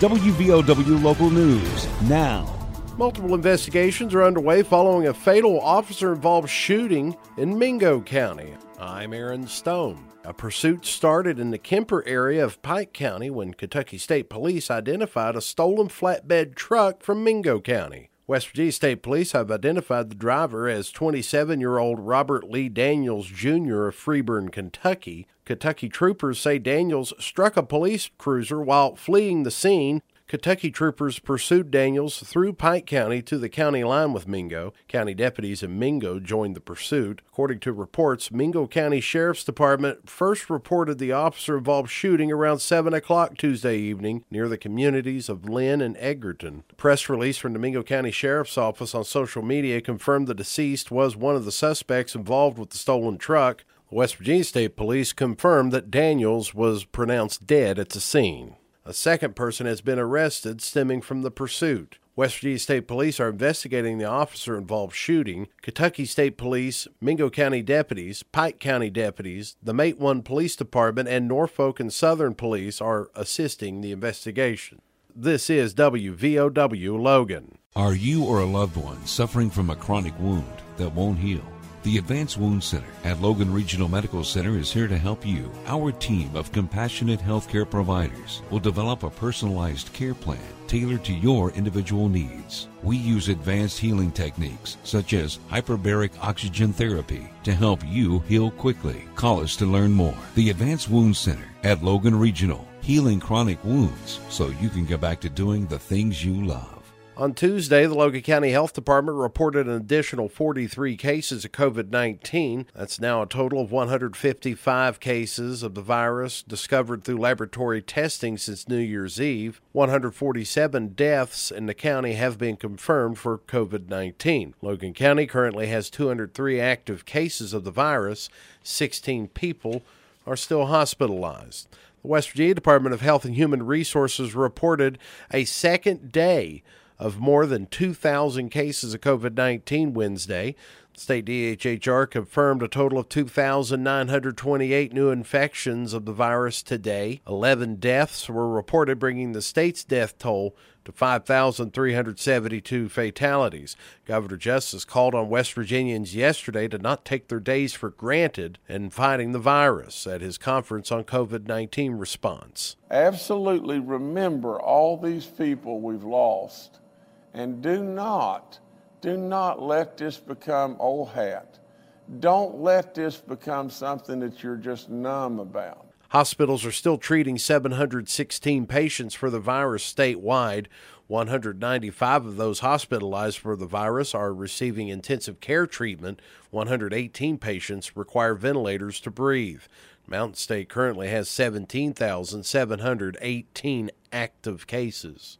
WVOW Local News now. Multiple investigations are underway following a fatal officer involved shooting in Mingo County. I'm Aaron Stone. A pursuit started in the Kimper area of Pike County when Kentucky State Police identified a stolen flatbed truck from Mingo County. West Virginia State Police have identified the driver as 27 year old Robert Lee Daniels Jr. of Freeburn, Kentucky. Kentucky troopers say Daniels struck a police cruiser while fleeing the scene Kentucky troopers pursued Daniels through Pike County to the county line with Mingo. County deputies in Mingo joined the pursuit. According to reports, Mingo County Sheriff's Department first reported the officer involved shooting around 7 o'clock Tuesday evening near the communities of Lynn and Edgarton. A press release from the Mingo County Sheriff's Office on social media confirmed the deceased was one of the suspects involved with the stolen truck. West Virginia State Police confirmed that Daniels was pronounced dead at the scene. A second person has been arrested stemming from the pursuit. West Virginia State Police are investigating the officer involved shooting. Kentucky State Police, Mingo County deputies, Pike County deputies, the Matewan Police Department, and Norfolk and Southern Police are assisting the investigation. This is WVOW Logan. Are you or a loved one suffering from a chronic wound that won't heal? The Advanced Wound Center at Logan Regional Medical Center is here to help you. Our team of compassionate healthcare providers will develop a personalized care plan tailored to your individual needs. We use advanced healing techniques such as hyperbaric oxygen therapy to help you heal quickly. Call us to learn more. The Advanced Wound Center at Logan Regional, healing chronic wounds so you can get back to doing the things you love. On Tuesday, the Logan County Health Department reported an additional 43 cases of COVID 19. That's now a total of 155 cases of the virus discovered through laboratory testing since New Year's Eve. 147 deaths in the county have been confirmed for COVID 19. Logan County currently has 203 active cases of the virus, 16 people are still hospitalized. The West Virginia Department of Health and Human Resources reported a second day of more than 2,000 cases of COVID 19 Wednesday. State DHHR confirmed a total of 2,928 new infections of the virus today. 11 deaths were reported, bringing the state's death toll to 5,372 fatalities. Governor Justice called on West Virginians yesterday to not take their days for granted in fighting the virus at his conference on COVID 19 response. Absolutely remember all these people we've lost and do not, do not let this become old hat. Don't let this become something that you're just numb about. Hospitals are still treating 716 patients for the virus statewide. 195 of those hospitalized for the virus are receiving intensive care treatment. 118 patients require ventilators to breathe. Mountain State currently has 17,718 active cases.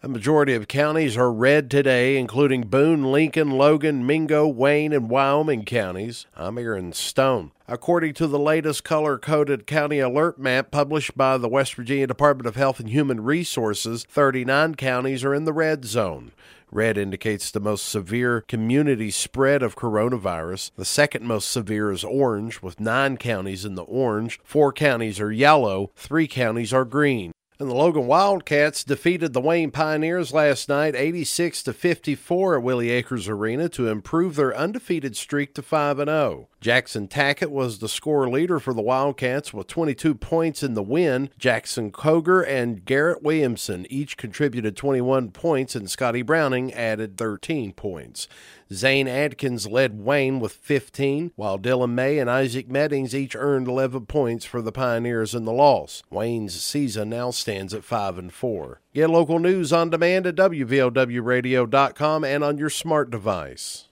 A majority of counties are red today, including Boone, Lincoln, Logan, Mingo, Wayne, and Wyoming counties. I'm Aaron Stone. According to the latest color coded county alert map published by the West Virginia Department of Health and Human Resources, 39 counties are in the red zone. Red indicates the most severe community spread of coronavirus. The second most severe is orange, with nine counties in the orange. Four counties are yellow, three counties are green. And the Logan Wildcats defeated the Wayne Pioneers last night 86 to 54 at Willie Akers Arena to improve their undefeated streak to 5 and 0. Jackson Tackett was the score leader for the Wildcats with 22 points in the win. Jackson Koger and Garrett Williamson each contributed 21 points, and Scotty Browning added 13 points. Zane Adkins led Wayne with 15, while Dylan May and Isaac Meddings each earned 11 points for the Pioneers in the loss. Wayne's season now stands at 5 and 4. Get local news on demand at WVOWradio.com and on your smart device.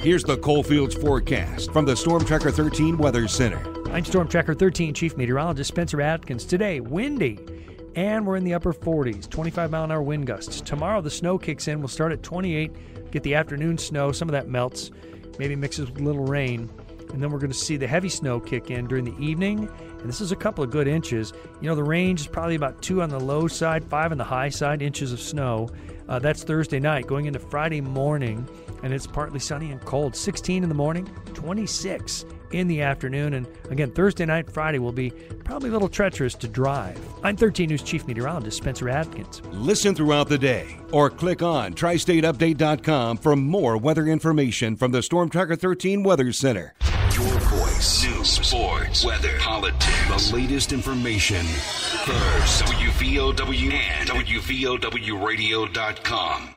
Here's the Coalfields forecast from the Storm Tracker 13 Weather Center. I'm Storm Tracker 13 Chief Meteorologist Spencer Atkins. Today, windy and we're in the upper 40s, 25 mile an hour wind gusts. Tomorrow, the snow kicks in. We'll start at 28 get the afternoon snow. Some of that melts, maybe mixes with a little rain. And then we're going to see the heavy snow kick in during the evening. And this is a couple of good inches. You know, the range is probably about two on the low side, five on the high side inches of snow. Uh, that's Thursday night. Going into Friday morning, and it's partly sunny and cold. 16 in the morning, 26 in the afternoon. And again, Thursday night, Friday will be probably a little treacherous to drive. I'm 13 News Chief Meteorologist Spencer Atkins. Listen throughout the day or click on tristateupdate.com for more weather information from the Storm Tracker 13 Weather Center. Your voice, news, sports, weather, politics, the latest information. First, WVOW and WVOWradio.com.